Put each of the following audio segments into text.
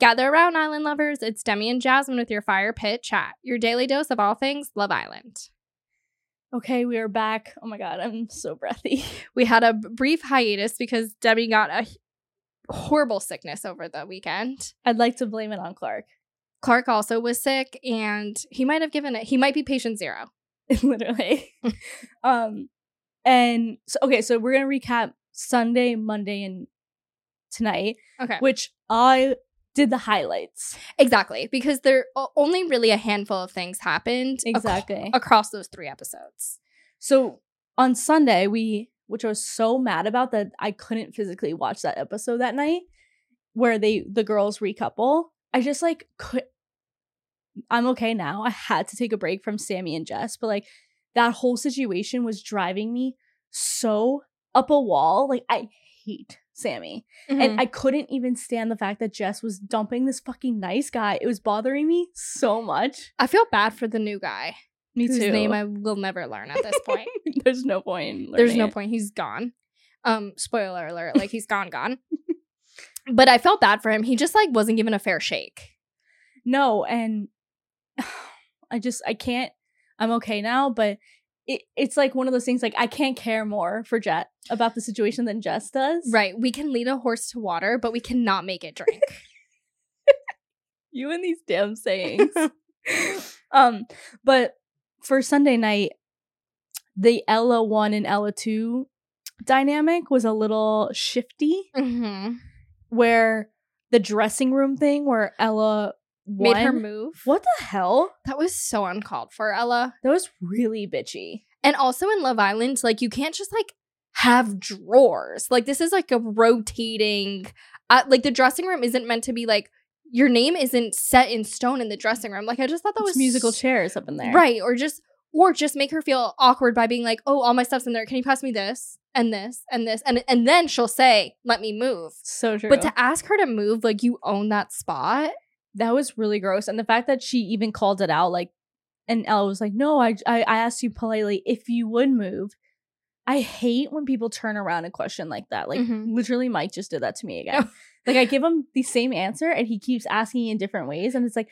Gather around, Island lovers. It's Demi and Jasmine with your fire pit chat, your daily dose of all things Love Island. Okay, we are back. Oh my god, I'm so breathy. We had a brief hiatus because Demi got a horrible sickness over the weekend. I'd like to blame it on Clark. Clark also was sick, and he might have given it. He might be patient zero. Literally. um and so okay, so we're gonna recap Sunday, Monday, and tonight, Okay, which I did the highlights. exactly because there only really a handful of things happened ac- Exactly. across those three episodes. So on Sunday, we, which I was so mad about that I couldn't physically watch that episode that night, where they the girls recouple. I just like could. I'm okay now. I had to take a break from Sammy and Jess, but like that whole situation was driving me so up a wall. Like I hate Sammy, Mm-hmm. and I couldn't even stand the fact that Jess was dumping this fucking nice guy. It was bothering me so much. I feel bad for the new guy. Me whose too. name I will never learn at this point. There's no point. in There's no it. point. He's gone. Um, spoiler alert, like he's gone, gone. but I felt bad for him. He just like wasn't given a fair shake. No, and I just I can't. I'm okay now, but it, it's like one of those things. Like I can't care more for Jet about the situation than Jess does. Right. We can lead a horse to water, but we cannot make it drink. You and these damn sayings. um, but for Sunday night, the Ella one and Ella two dynamic was a little shifty, hmm where the dressing room thing, where Ella Made her move. What the hell? That was so uncalled for, Ella. That was really bitchy. And also in Love Island, like you can't just like have drawers. Like this is like a rotating. Uh, like the dressing room isn't meant to be like your name isn't set in stone in the dressing room. Like I just thought that It's was musical chairs up in there, right? Or just or just make her feel awkward by being like, "Oh, all my stuff's in there. Can you pass me this and this and this?" And and then she'll say, "Let me move." So true. But to ask her to move like you own that spot, that was really gross. And the fact that she even called it out, like, and Ella was like, "No, I, I, I asked you politely if you would move." I hate when people turn around and question like that. Like, Mhm. literally, Mike just did that to me again. like, I give him the same answer, and he keeps asking in different ways, and it's like,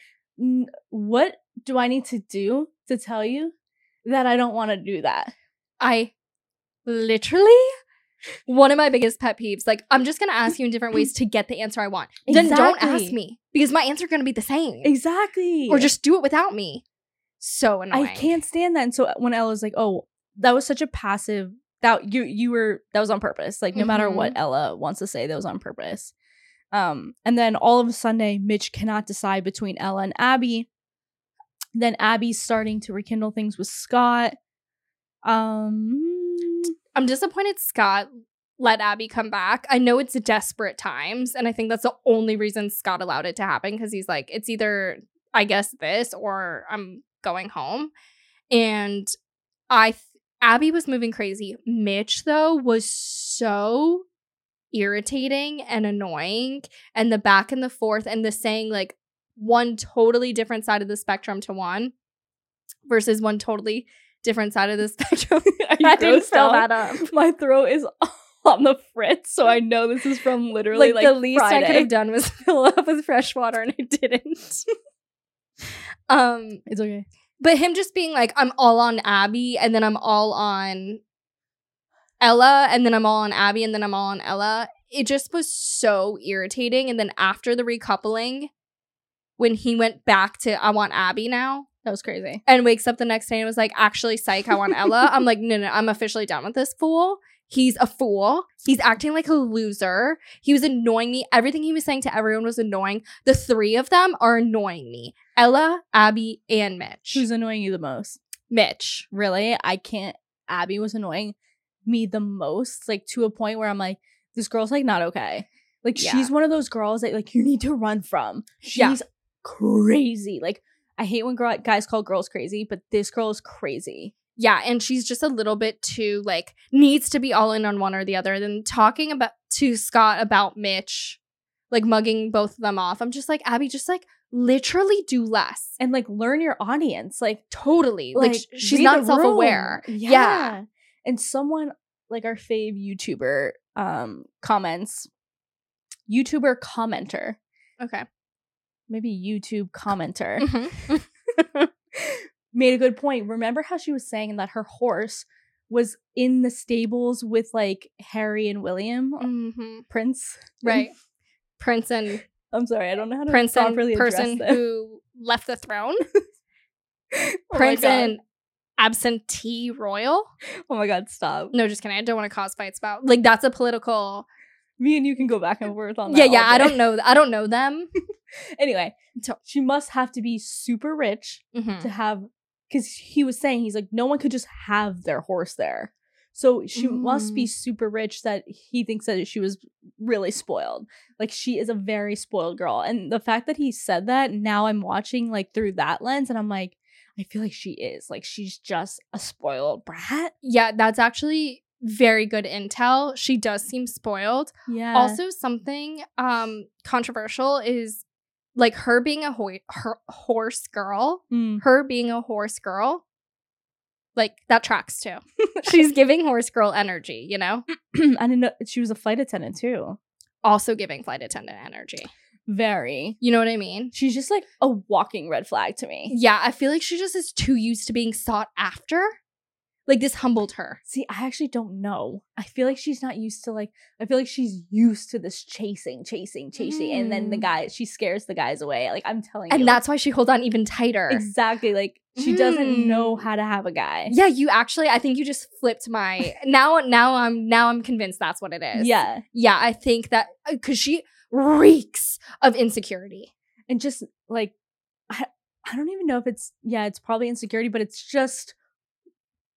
what do I need to do to tell you that I don't want to do that? I literally one of my biggest pet peeves. Like, I'm just gonna ask you in different ways to get the answer I want. Then don't ask me because my answer gonna be the same. Exactly. Or just do it without me. So annoying. I can't stand that. And so when Ella's like, "Oh, that was such a passive that you you were that was on purpose. Like no matter what Ella wants to say, that was on purpose." Um, and then all of a sudden, Mitch cannot decide between Ella and Abi. Then Abi's starting to rekindle things with Scott. Um, I'm disappointed Scott let Abi come back. I know it's desperate times, and I think that's the only reason Scott allowed it to happen because he's like, it's either I guess this or I'm going home. And I th- Abi was moving crazy. Mitch though was so irritating and annoying and the back and the forth and the saying like one totally different side of the spectrum to one versus one totally different side of the spectrum. Are I didn't spell that up. my throat is on the fritz, so I know this is from literally Like, like, the least I could have done was fill up with fresh water and I didn't. um It's okay. but him just being like I'm all on Abi and then I'm all on Ella and then I'm all on Abi and then I'm all on Ella. It just was so irritating and then after the recoupling when he went back to I want Abi now That was crazy. and wakes up the next day and was like, actually, psych, I want Ella. I'm like, no, no, I'm officially done with this fool. He's a fool. He's acting like a loser. He was annoying me. Everything he was saying to everyone was annoying. The three of them are annoying me Ella, Abi, and Mitch. Who's annoying you the most? Mitch? really i can't abi was annoying me the most like to a point where i'm like this girl's like not okay like Yeah. she's one of those girls that like you need to run from she's Yeah. crazy like i hate when girl- guys call girls crazy but this girl is crazy Yeah, and she's just a little bit too like needs to be all in on one or the other. Then talking about to Scott about Mitch, like mugging both of them off. I'm just like Abi, just like literally do less. and like learn your audience like Totally, like, sh- she's not self aware. room. Yeah. and someone like our fave youtuber um comments youtuber commenter Okay. maybe YouTube commenter Mhm. made a good point. Remember how she was saying that her horse was in the stables with like Harry and William, Mhm. Prince, Right. Prince and I'm sorry, I don't know how to Prince and properly address person them. who left the throne. Oh Prince God. and absentee royal. oh my god, stop! No, just kidding. I don't want to cause fights about like that's a political. Me and you can go back and forth on that. Yeah, yeah. I don't know. I don't know them. Anyway, So- she must have to be super rich Mhm. to have because he was saying he's like no one could just have their horse there so she must be Mm. super rich that he thinks that she was really spoiled like she is a very spoiled girl and the fact that he said that now i'm watching like through that lens and i'm like i feel like she is like she's just a spoiled brat Yeah, that's actually very good intel. She does seem spoiled. yeah Also, something um controversial is like her being a ho- her horse girl. Mm. Her being a horse girl, like that tracks too. She's giving horse girl energy, you know. i didn't know she was a flight attendant too Also giving flight attendant energy. very You know what I mean? she's just like a walking red flag to me Yeah, I feel like she just is too used to being sought after. Like this humbled her. See, I actually don't know. I feel like she's not used to like I feel like she's used to this chasing, chasing, chasing, and then the Mm. guy she scares the guys away. Like I'm telling you. And like, that's why she holds on even tighter. exactly like she doesn't know Mm. how to have a guy. Yeah, you actually I think you just flipped my now now I'm now I'm convinced that's what it is. Yeah. Yeah, I think that cuz she reeks of insecurity. And just like I I don't even know if it's yeah, it's probably insecurity, but it's just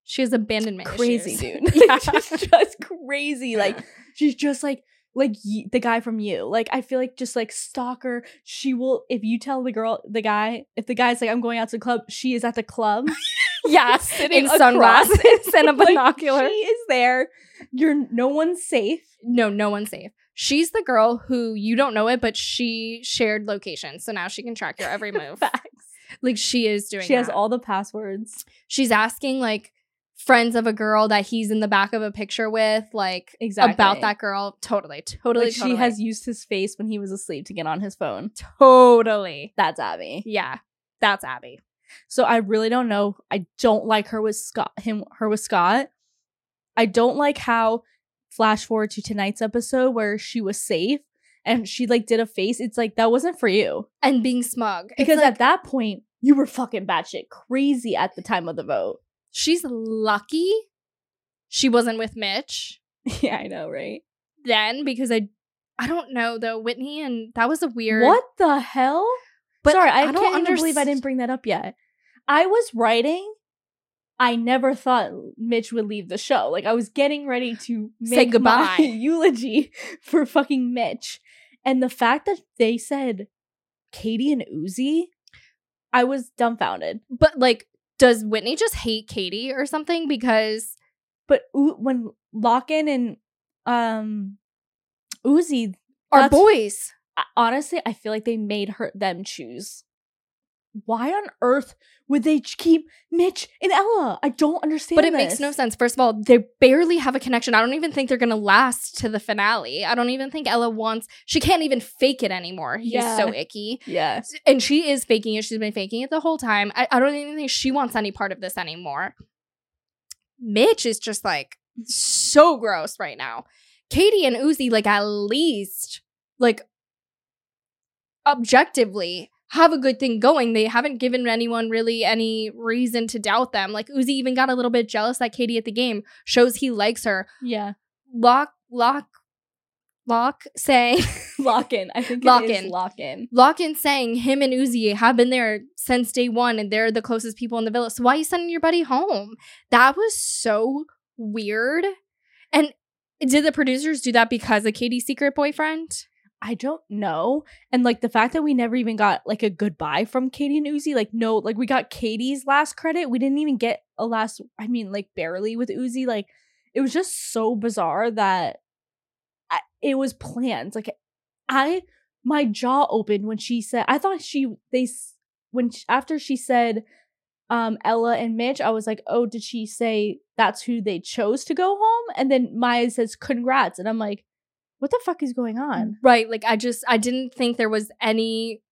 She has abandonment crazy, issues. dude. yeah. she's just crazy. Like she's just like like y- the guy from you like i feel like just like stalker she will if you tell the girl the guy if the guy's like i'm going out to the club she is at the club yeah, sitting in sunglasses and a Like, binocular. she is there you're no one's safe no, no one's safe. She's the girl who you don't know it, but she shared location, so now she can track your every move. facts like she is doing. she has all the passwords She's asking like friends of a girl that he's in the back of a picture with, like Exactly. about that girl. Totally, totally, like totally. she has used his face when he was asleep to get on his phone totally. that's abi Yeah, that's Abi. so i really don't know i don't like her with scott him her with scott i don't like how flash forward to tonight's episode where she was safe and she like did a face it's like that wasn't for you And being smug because like, at that point you were fucking batshit crazy at the time of the vote she's lucky she wasn't with Mitch yeah i know right then because I. I don't know though, Whitney, and that was a weird. what the hell But sorry i, I don't can't even believe i didn't bring that up yet i was writing i never thought mitch would leave the show like i was getting ready to Say goodbye. eulogy for fucking mitch and the fact that they said kady and uzi i was dumbfounded But like, does Whitney just hate Kady or something? Because but U- when Lochan and um Uzi are boys. Honestly, I feel like they made her them choose. Why on earth would they keep Mitch and Ella? I don't understand. But it makes no sense. First of all, they barely have a connection. I don't even think they're gonna last to the finale. I don't even think Ella wants. She can't even fake it anymore. He's Yeah. so icky, Yeah, and she is faking it. She's been faking it the whole time. I, I don't even think she wants any part of this anymore. Mitch is just like so gross right now. Katie and Uzi, like at least, like objectively, have a good thing going. They haven't given anyone really any reason to doubt them. Like Uzi even got a little bit jealous that Kady at the game shows he likes her. yeah. Lock, lock, lock saying, Lock-in. I think Lock it is in. Lochan saying him and Uzi have been there since day one and they're the closest people in the villa. So why are you sending your buddy home? That was so weird. And did the producers do that because of Kady's secret boyfriend? I don't know. And like the fact that we never even got like a goodbye from Kady and Uzi, like no, like we got Kady's last credit. We didn't even get a last, I mean, like barely with Uzi. Like it was just so bizarre that I, it was planned. Like I, my jaw opened when she said, I thought she, they, when, sh- after she said, um, Ella and Mitch, I was like, oh, did she say that's who they chose to go home? And then Maya says, congrats. And I'm like, what the fuck is going on? Right. Like I just I didn't think there was any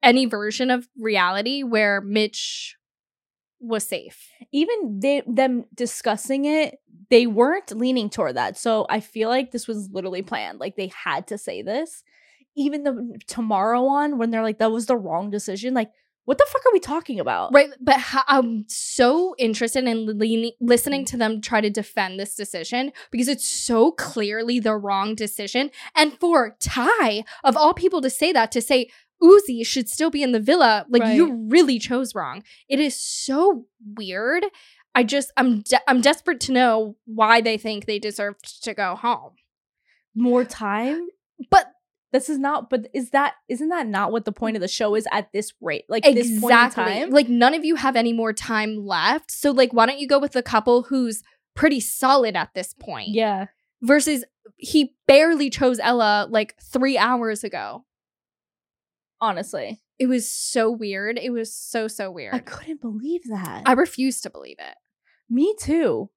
any version of reality where Mitch was safe. even they them discussing it, they weren't leaning toward that. So I feel like this was literally planned. Like they had to say this. Even the tomorrow on when they're like, that was the wrong decision, like, what the fuck are we talking about? Right, but ho- I'm so interested in leaning, listening to them try to defend this decision because it's so clearly the wrong decision. And for Ty, of all people to say that, to say Uzi should still be in the villa, like Right. you really chose wrong. It is so weird. I just I'm de- I'm desperate to know why they think they deserved to go home. More time? But This is not, but is that, isn't that not what the point of the show is at this rate? Like this point in exactly. time? Like none of you have any more time left. So like why don't you go with the couple who's pretty solid at this point? yeah. Versus he barely chose Ella like 3 hours ago. Honestly. It was so weird. It was so so weird. I couldn't believe that. I refuse to believe it. Me too.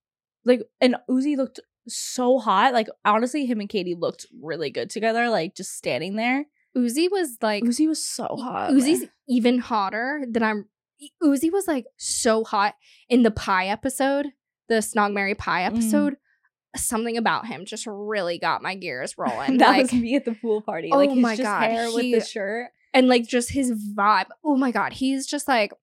Like, and Uzi looked so hot. Like, honestly, him and Kady looked really good together. Like, just standing there. Uzi was like Uzi was so hot. Uzi's even hotter than I'm Uzi was like so hot in the pie episode, the Snog Marry Pie Mm. episode. Something about him just really got my gears rolling. that like, was me at the pool party. Oh like his my just God, hair with he- the shirt. and like just his vibe. Oh my god, he's just like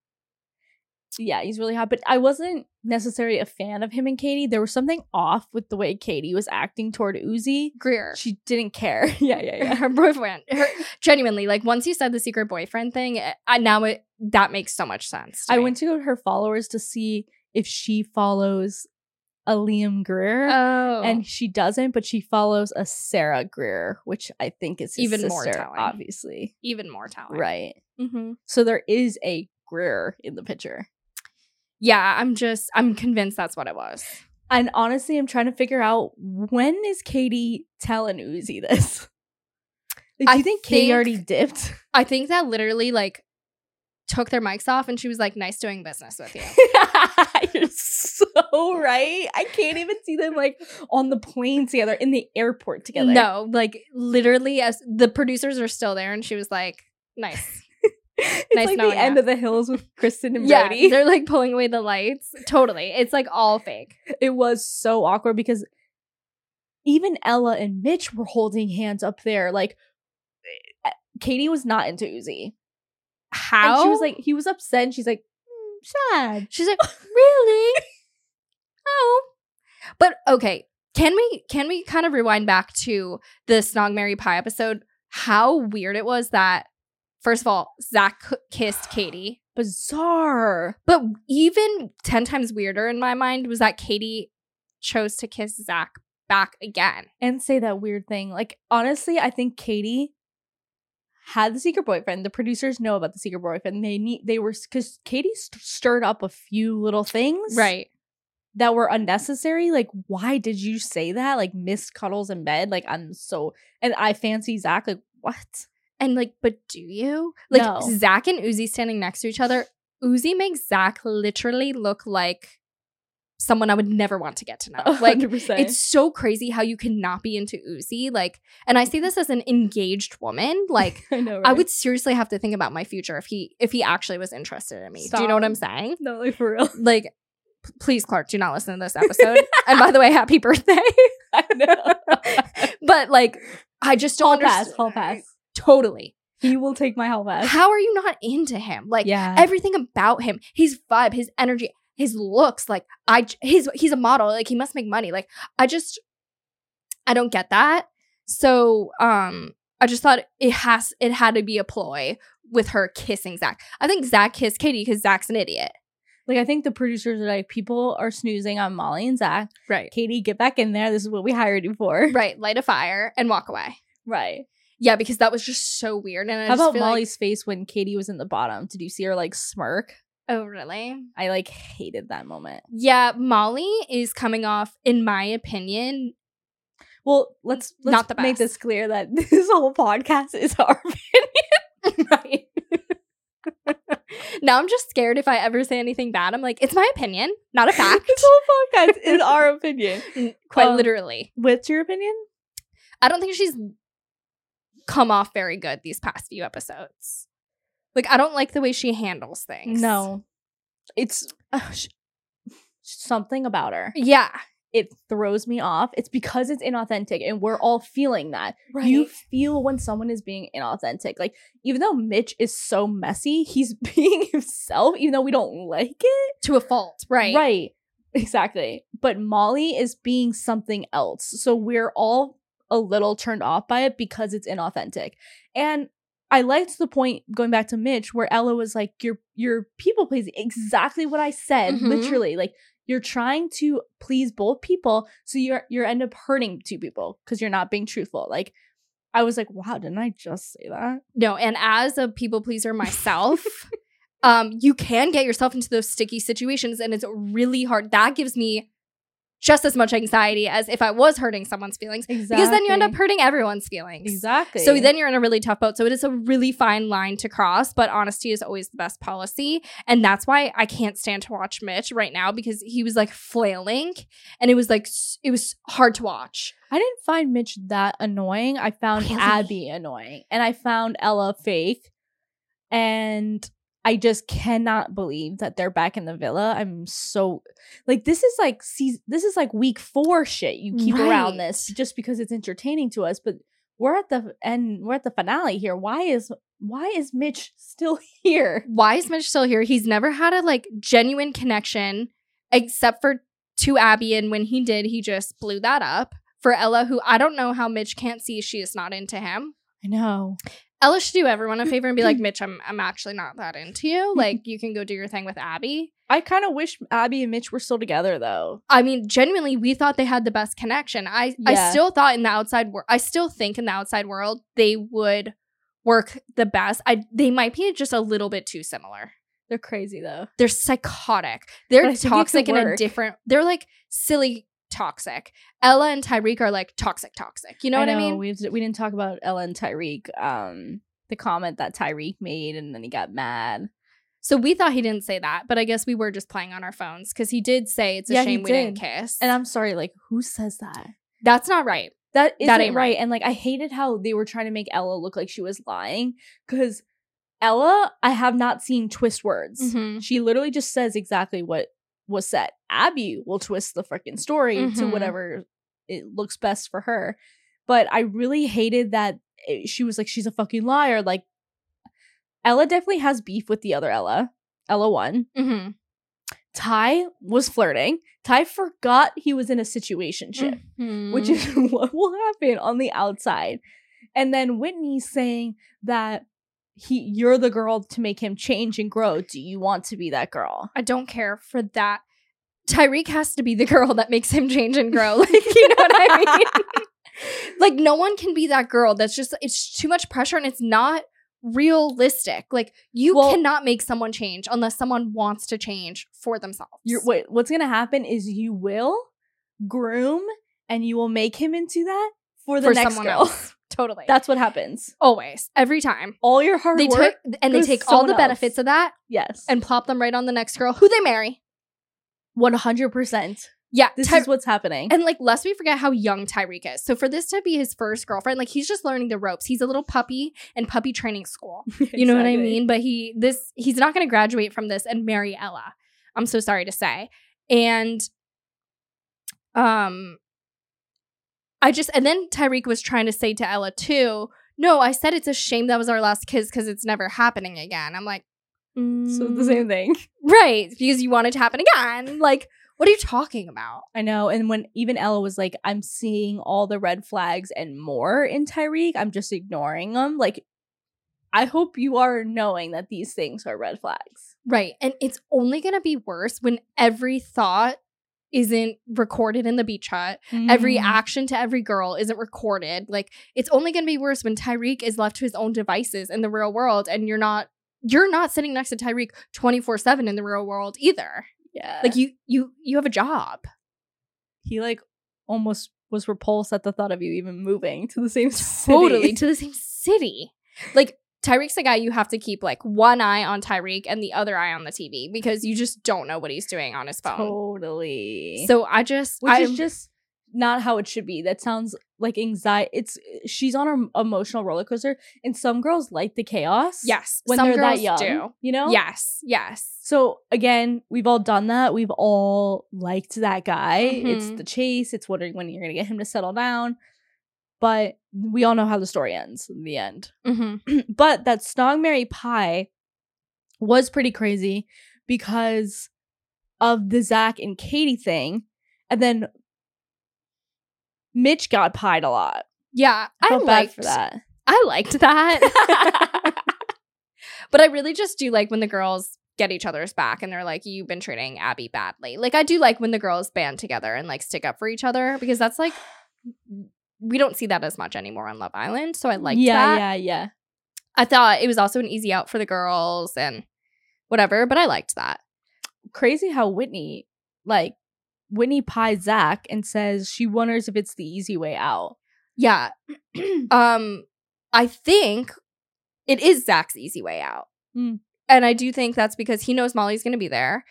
Yeah, he's really hot. But I wasn't necessarily a fan of him and Kady. There was something off with the way Kady was acting toward Uzi. Greer. She didn't care. yeah, yeah, yeah. her boyfriend. Her, genuinely, like once you said the secret boyfriend thing, I now it that makes so much sense. I me. went to go to her followers to see if she follows a Liam Greer. oh, and she doesn't, but she follows a Sarah Greer, which I think is his Even more sister, telling. obviously. even more telling, Right. hmm So there is a Greer in the picture. Yeah, I'm just I'm convinced that's what it was. And honestly, I'm trying to figure out when is Kady telling Uzi this? Like, do I you think Kady already dipped? I think that literally like took their mics off and she was like, "Nice doing business with you." You're so right. I can't even see them like on the plane together in the airport together. No, like literally, as the producers are still there, and she was like, "Nice." It's Nice like knowing the end of the hills with Kristin and yeah, Brody. they're like pulling away the lights. Totally, it's like all fake. it was so awkward because even Ella and Mitch were holding hands up there. Like eh, Kady was not into Uzi. How And she was like, he was upset and she's like, "Mm, sad. She's like, really? oh. But okay, can we can we kind of rewind back to the Snog Marry Pie episode? How weird it was that first of all, Zach kissed Kady. Bizarre. But even 10 times weirder in my mind was that Kady chose to kiss Zach back again. And say that weird thing. Like, honestly, I think Kady had the secret boyfriend. The producers know about the secret boyfriend. They need, they were, because Kady st- stirred up a few little things. Right. that were unnecessary. Like, why did you say that? Like, missed cuddles in bed. Like, I'm so and I fancy Zach. Like, what? And like, but do you? Like No. Zach and Uzi standing next to each other. Uzi makes Zach literally look like someone I would never want to get to know. Like 100%. it's so crazy how you cannot be into Uzi. Like, and I say this as an engaged woman. Like, I know. I would seriously have to think about my future if he if he actually was interested in me. Do you know what I'm saying? no, like for real. Like, p- please, Clark, do not listen to this episode. and by the way, happy birthday. I know. but like, I just don't hall understand. pass. Hall pass. Totally. He will take my pass. How are you not into him? Like yeah. everything about him, his vibe, his energy, his looks, like I his he's a model, like he must make money. Like I just I don't get that. So um I just thought it has it had to be a ploy with her kissing Zach. I think Zach kissed Kady because Zach's an idiot. like I think the producers are like, people are snoozing on Molly and Zach. Right. Kady, get back in there. This is what we hired you for. Right. Light a fire and walk away. Right. Yeah, because that was just so weird. And I How about feel like- Molly's face when Kady was in the bottom? Did you see her like smirk? oh, really? I like hated that moment. Yeah, Molly is coming off, in my opinion, Well, let's, let's Not the make best. this clear that this whole podcast is our opinion. right. now I'm just scared if I ever say anything bad. I'm like, it's my opinion, not a fact. this whole podcast is our opinion. Quite Um, literally. What's your opinion? I don't think she's come off very good these past few episodes. Like I don't like the way she handles things. No, it's uh, sh- something about her. Yeah. It throws me off. It's because it's inauthentic, and we're all feeling that. Right. You feel when someone is being inauthentic. Like even though Mitch is so messy, he's being himself, even though we don't like it. to a fault. Right. Right. Exactly. But Molly is being something else. So we're all a little turned off by it because it's inauthentic. And I liked the point going back to Mitch where Ella was like, You're you're people pleasing. Exactly what I said. Mhm. Literally. Like you're trying to please both people. So you're you're end up hurting two people because you're not being truthful. Like I was like, wow, didn't I just say that? No, and as a people pleaser myself, um, you can get yourself into those sticky situations and it's really hard. That gives me just as much anxiety as if I was hurting someone's feelings. Exactly. Because then you end up hurting everyone's feelings. Exactly. So then you're in a really tough boat. So it is a really fine line to cross, but honesty is always the best policy. And that's why I can't stand to watch Mitch right now because he was like flailing and it was like, it was hard to watch. I didn't find Mitch that annoying. I found Really? Abby annoying. And I found Ella fake. And I just cannot believe that they're back in the villa. I'm so like this is like see this is like week 4 shit you keep around this just because it's entertaining to us, but we're at the end we're at the finale here. Why is why is Mitch still here? Why is Mitch still here? He's never had a like genuine connection except for to Abi. And when he did, he just blew that up. For Ella, who I don't know how Mitch can't see she is not into him. I know. Ella should do everyone a favor and be like, Mitch, I'm I'm actually not that into you. Mm-hmm. Like you can go do your thing with Abi. I kind of wish Abi and Mitch were still together though. I mean, genuinely, we thought they had the best connection. I I still thought in the outside world, I still think in the outside world they would work the best. I they might be just a little bit too similar. They're crazy though. They're psychotic. They're I think it could toxic in a different. They're like silly toxic. Ella and Tyrique are like toxic toxic. You know, what I mean? We we didn't talk about Ella and Tyrique. Um, the comment that Tyrique made, and then he got mad. so we thought he didn't say that, but I guess we were just playing on our phones because he did say it's a Yeah, shame we didn't kiss. And I'm sorry, like who says that? that's not right. That isn't That ain't right. right. And like I hated how they were trying to make Ella look like she was lying because Ella, I have not seen twist words. Mhm. She literally just says exactly what was said. Abi will twist the freaking story to Mhm. whatever it looks best for her. But I really hated that it- she was like, she's a fucking liar. Like, Ella definitely has beef with the other Ella. Ella one. Mhm. Ty was flirting. Ty forgot he was in a situation ship Mhm. which is what will happen on the outside. And then Whitney saying that he you're the girl to make him change and grow. Do you want to be that girl? I don't care for that. Tyrique has to be the girl that makes him change and grow. Like, you know what I mean? like, no one can be that girl. That's just, it's too much pressure and it's not realistic. Like, you Well- cannot make someone change unless someone wants to change for themselves. You're what's gonna happen is you will groom and you will make him into that for the for next someone girl. else. Totally. That's what happens. always, every time. All your hard They work. took, and they take all the else. benefits of that yes. and plop them right on the next girl who they marry. one hundred percent. Yeah. This Ty- is what's happening. And like, lest we forget how young Tyrique is. So for this to be his first girlfriend, like he's just learning the ropes. He's a little puppy in puppy training school. You know what I mean? But he this he's not going to graduate from this and marry Ella. I'm so sorry to say. And um I just and then Tyrique was trying to say to Ella too, "No, I said it's a shame that was our last kiss cuz it's never happening again." I'm like, So mm, the same thing. Right, because you want it to happen again. Like, what are you talking about? I know. And when even Ella was like, I'm seeing all the red flags and more in Tyrique, I'm just ignoring them. Like, I hope you are knowing that these things are red flags. Right. And it's only going to be worse when every thought isn't recorded in the beach hut. Every Mm. action to every girl isn't recorded. Like it's only going to be worse when Tyrique is left to his own devices in the real world and you're not you're not sitting next to Tyrique 24/7 in the real world either. yeah. Like you you you have a job. he like almost was repulsed at the thought of you even moving to the same Totally city. to the same city. Like Tyrique's a guy you have to keep like one eye on Tyrique and the other eye on the TV because you just don't know what he's doing on his phone. Totally. So I just which I is just not how it should be. That sounds like anxiety. It's she's on an emotional roller coaster, and some girls like the chaos. Yes, when they're that young, do. you know. Yes, yes. So again, we've all done that. We've all liked that guy. It's Mhm. the chase. It's wondering when you're gonna get him to settle down. But we all know how the story ends in the end. Mm-hmm. but that Snog Marry Pie was pretty crazy because of the Zach and Kady thing. And then Mitch got pied a lot. Yeah, I I liked for that. I liked that. but I really just do like when the girls get each other's back and they're like, you've been treating Abi badly. Like I do like when the girls band together and like stick up for each other because that's like we don't see that as much anymore on Love Island. So I liked yeah, that. yeah, yeah. I thought it was also an easy out for the girls and whatever, but I liked that. Crazy how Whitney, like, Whitney pies Zach and says she wonders if it's the easy way out. Yeah. um, I think it is Zach's easy way out. Hmm. And I do think that's because he knows Molly's going to be there.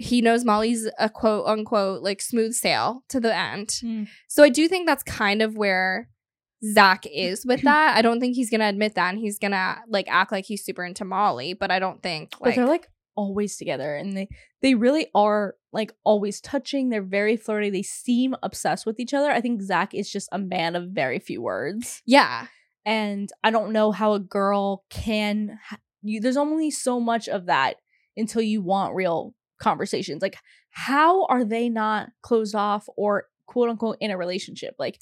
He knows Molly's a quote unquote like smooth sail to the end. Hmm. So I do think that's kind of where Zach is with that. I don't think he's going to admit that and he's going to like act like he's super into Molly, but I don't think but like, they're like always together and they they really are like always touching they're very flirty they seem obsessed with each other i think zach is just a man of very few words yeah. and i don't know how a girl can ha- you there's only so much of that until you want real conversations like how are they not closed off or quote unquote in a relationship like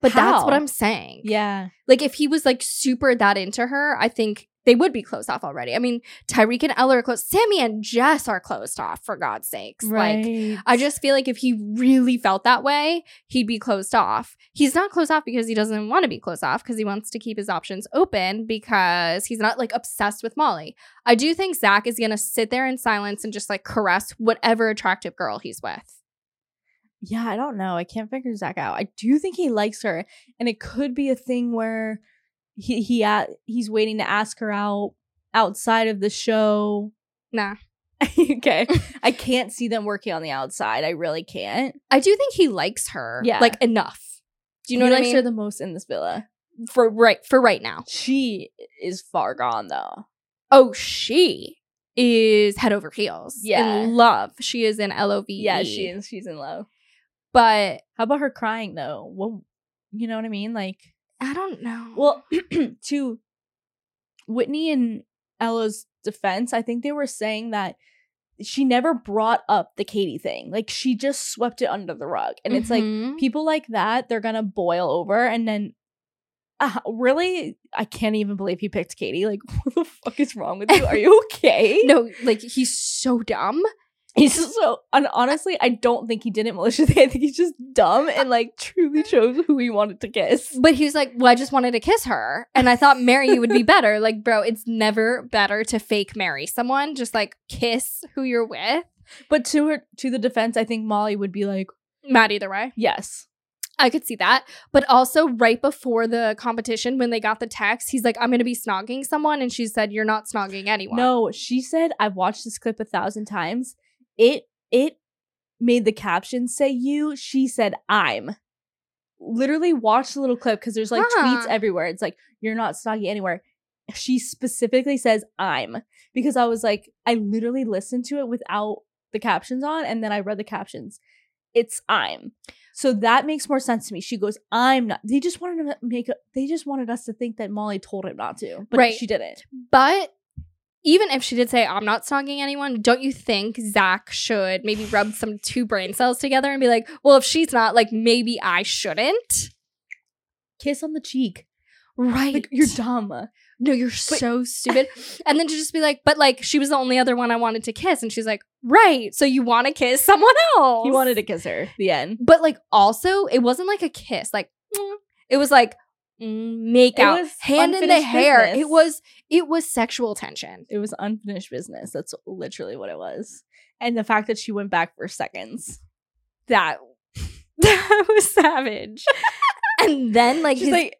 But that's what? I'm saying. yeah Like if he was like super that into her, I think they would be closed off already. I mean, Tyreek and Ella are closed. Sammy and Jess are closed off for God's sakes. Like I just feel like if he really felt that way, he'd be closed off. He's not closed off because he doesn't want to be closed off because he wants to keep his options open because he's not like obsessed with Molly. I do think Zach is gonna sit there in silence and just like caress whatever attractive girl he's with. Yeah, I don't know. I can't figure Zach out. I do think he likes her, and it could be a thing where he he he's waiting to ask her out outside of the show. Nah. okay, I can't see them working on the outside. I really can't. I do think he likes her. Yeah. Like enough. Do you know he what I likes mean? her the most in this villa. for right for right now. She is far gone though. Oh, she is head over heels. Yeah. In love. She is in L O V. Yeah, she is. She's in love. But How about her crying though? Well, you know what I mean. Like, I don't know. well, to Whitney and Ella's defense, I think they were saying that she never brought up the Kady thing. Like, she just swept it under the rug, and it's like Mhm. people like that they're gonna boil over and then uh, really i can't even believe he picked kady like what the fuck is wrong with you are you okay no, like he's so dumb. He's so and honestly i don't think he did it maliciously i think he's just dumb and like truly chose who he wanted to kiss But he's like, well, I just wanted to kiss her. And I thought marry you would be better. Like, bro, it's never better to fake marry someone. Just like kiss who you're with. but to her to the defense i think molly would be like Mad either way. yes I could see that. But also, right before the competition, when they got the text, he's like, I'm going to be snogging someone. And she said, You're not snogging anyone. no she said i've watched this clip a thousand times it it made the caption say you she said i'm. Literally watch the little clip because there's like tweets everywhere. It's like you're not snoggy anywhere. She specifically says i'm because i was like i literally listened to it without the captions on and then i read the captions. It's i'm. So that makes more sense to me. She goes i'm not they just wanted to make a, they just wanted us to think that molly told him not to but Right. she didn't. But even if she did say, I'm not snogging anyone, don't you think Zach should maybe rub some two brain cells together and be like, well, if she's not, like, maybe I shouldn't? kiss on the cheek Right. like you're dumb no, you're so stupid. And then to just be like, but like, she was the only other one I wanted to kiss. And she's like, right. So you want to kiss someone else. You wanted to kiss her the end But like, also, it wasn't like a kiss. Like, mm, it was like, mm, make out, hand in the hair. business. It was, it was sexual tension. it was unfinished business that's literally what it was and the fact that she went back for seconds that that was savage. and then like she's his, like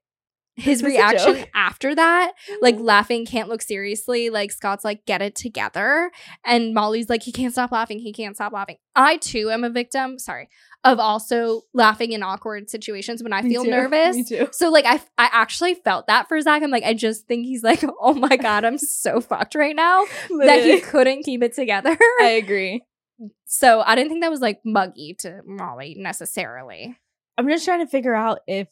his reaction after that, like mm. laughing, can't look seriously. Like Scott's like, get it together. And Molly's like, he can't stop laughing. He can't stop laughing. I too am a victim, sorry, of also laughing in awkward situations when I Me feel too. nervous. Me too. So like I I actually felt that for Zach. I'm like, I just think he's like, oh my God, I'm so fucked right now that he couldn't keep it together. I agree. so I didn't think that was like muggy to Molly necessarily. I'm just trying to figure out if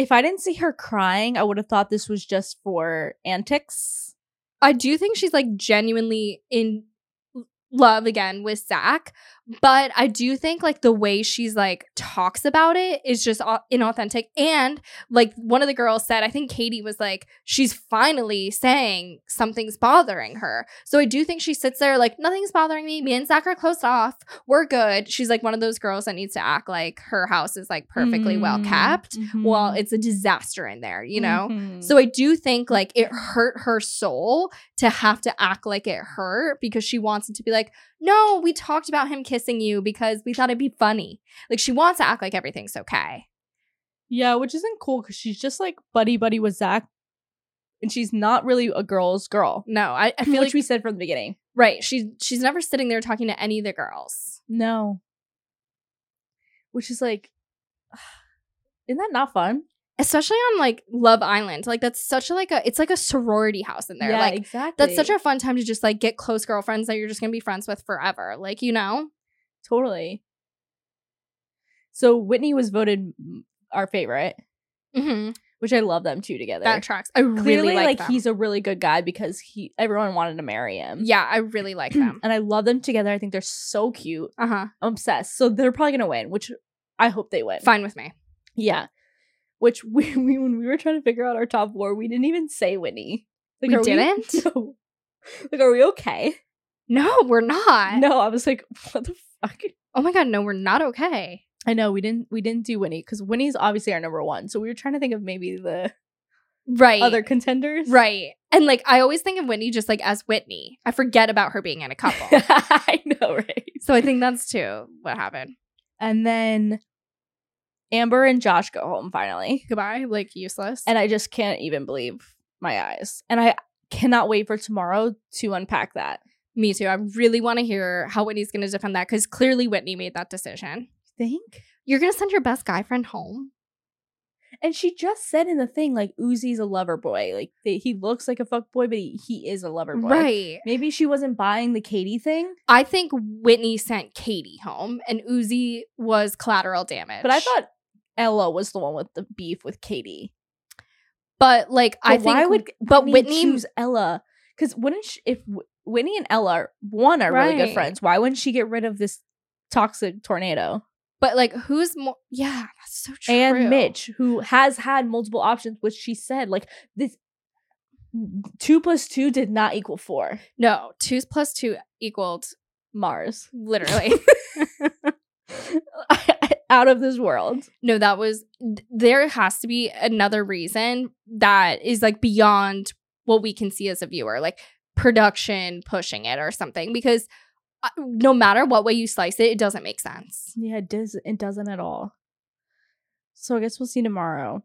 if I didn't see her crying, I would have thought this was just for antics. I do think she's like genuinely in love again with Zach, but I do think like the way she's like talks about it is just au- inauthentic. And like one of the girls said, I think Kady was like, she's finally saying something's bothering her. So I do think she sits there like, nothing's bothering me. Me and Zach are closed off. We're good. She's like one of those girls that needs to act like her house is like perfectly well Mm, kept. Well, mhm, it's a disaster in there, you know? mhm. So I do think like it hurt her soul to have to act like it hurt because she wants it to be like, no, we talked about him kissing you because we thought it'd be funny. Like she wants to act like everything's okay. yeah, which isn't cool because she's just like buddy buddy with Zach, and she's not really a girl's girl. No, I, I feel which like we said from the beginning. right. She's she's never sitting there talking to any of the girls. No, which is like, isn't that not fun? Especially on like Love Island. Like that's such a like a it's like a sorority house in there. yeah, like exactly. that's such a fun time to just like get close girlfriends that you're just gonna be friends with forever. Like, you know? Totally. So Whitney was voted our favorite, Mm-hmm. which I love them two together. That tracks. I really Clearly, like, he's a really good guy because he everyone wanted to marry him. Yeah, I really like them. and I love them together. I think they're so cute. Uh-huh. I'm obsessed. So they're probably gonna win, which I hope they win. Fine with me. Yeah. Which we, we when we were trying to figure out our top four, we didn't even say Whitney. Like, We didn't? no. Like, are we okay? No, we're not. No, I was like, what the fuck? Oh my god, no, we're not okay. I know we didn't we didn't do Winnie because Winnie's obviously our number one. So we were trying to think of maybe the Right. other contenders. right. And like I always think of Whitney just like as Whitney. I forget about her being in a couple. I know, right? so I think that's too what happened. And then Amber and Josh go home finally. Goodbye. Like useless. And I just can't even believe my eyes. And I cannot wait for tomorrow to unpack that. Me too. I really want to hear how Whitney's gonna defend that because clearly Whitney made that decision. Think? You're gonna send your best guy friend home? And she just said in the thing, like, Uzi's a lover boy. Like, they, he looks like a fuck boy, but he, he is a lover boy. Right. Maybe she wasn't buying the Kady thing, I think Whitney sent Kady home and Uzi was collateral damage. but I thought Ella was the one with the beef with Kady. But like I think why would but Whitney Whitney choose Ella? Because wouldn't she, if Whitney and Ella are, one are really good Right. friends, why wouldn't she get rid of this toxic tornado? But like, who's more? Yeah, that's so true. and Mitch, who has had multiple options, which she said like this two plus two did not equal four. No, two plus two equaled Mars, literally. out of this world. no, that was. There has to be another reason that is like beyond what we can see as a viewer, like production pushing it or something. Because uh, no matter what way you slice it, it doesn't make sense. Yeah, it does. It doesn't at all. So I guess we'll see tomorrow.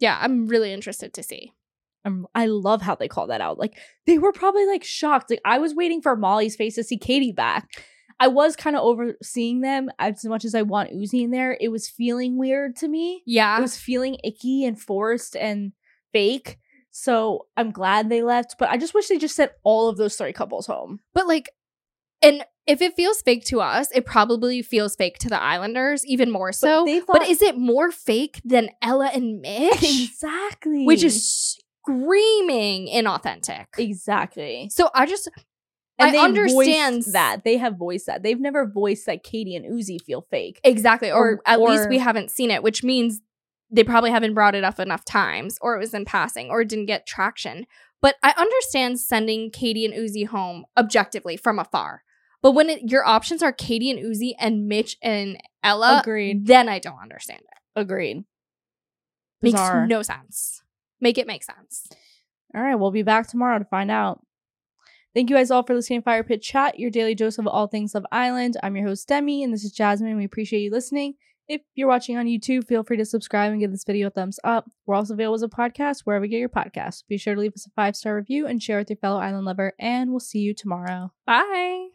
Yeah, I'm really interested to see. Um, I love how they call that out. Like they were probably like shocked. Like I was waiting for Molly's face to see Kady back. I was kind of overseeing them as much as I want Uzi in there. It was feeling weird to me. Yeah, It was feeling icky and forced and fake. So I'm glad they left, but I just wish they just sent all of those three couples home. But like, and if it feels fake to us, it probably feels fake to the Islanders even more so. But, thought- is it more fake than Ella and Mitch? exactly. Which is screaming inauthentic. exactly. So I just, And I understand that. They have voiced that. They've never voiced that Kady and Uzi feel fake. exactly, or, Or- at least we haven't seen it, which means they probably haven't brought it up enough times, or it was in passing, or it didn't get traction. But I understand sending Kady and Uzi home objectively from afar. But when it, your options are Kady and Uzi and Mitch and Ella, Agreed. then I don't understand it. Agreed. Makes no sense. Make it make sense. All right, we'll be back tomorrow to find out. Thank you guys all for listening to Fire Pit Chat, your daily dose of all things Love Island. I'm your host, Demi, and this is Jasmine. We appreciate you listening. If you're watching on YouTube, feel free to subscribe and give this video a thumbs up. We're also available as a podcast wherever you get your podcasts. Be sure to leave us a five star review and share with your fellow island lover, and we'll see you tomorrow. Bye.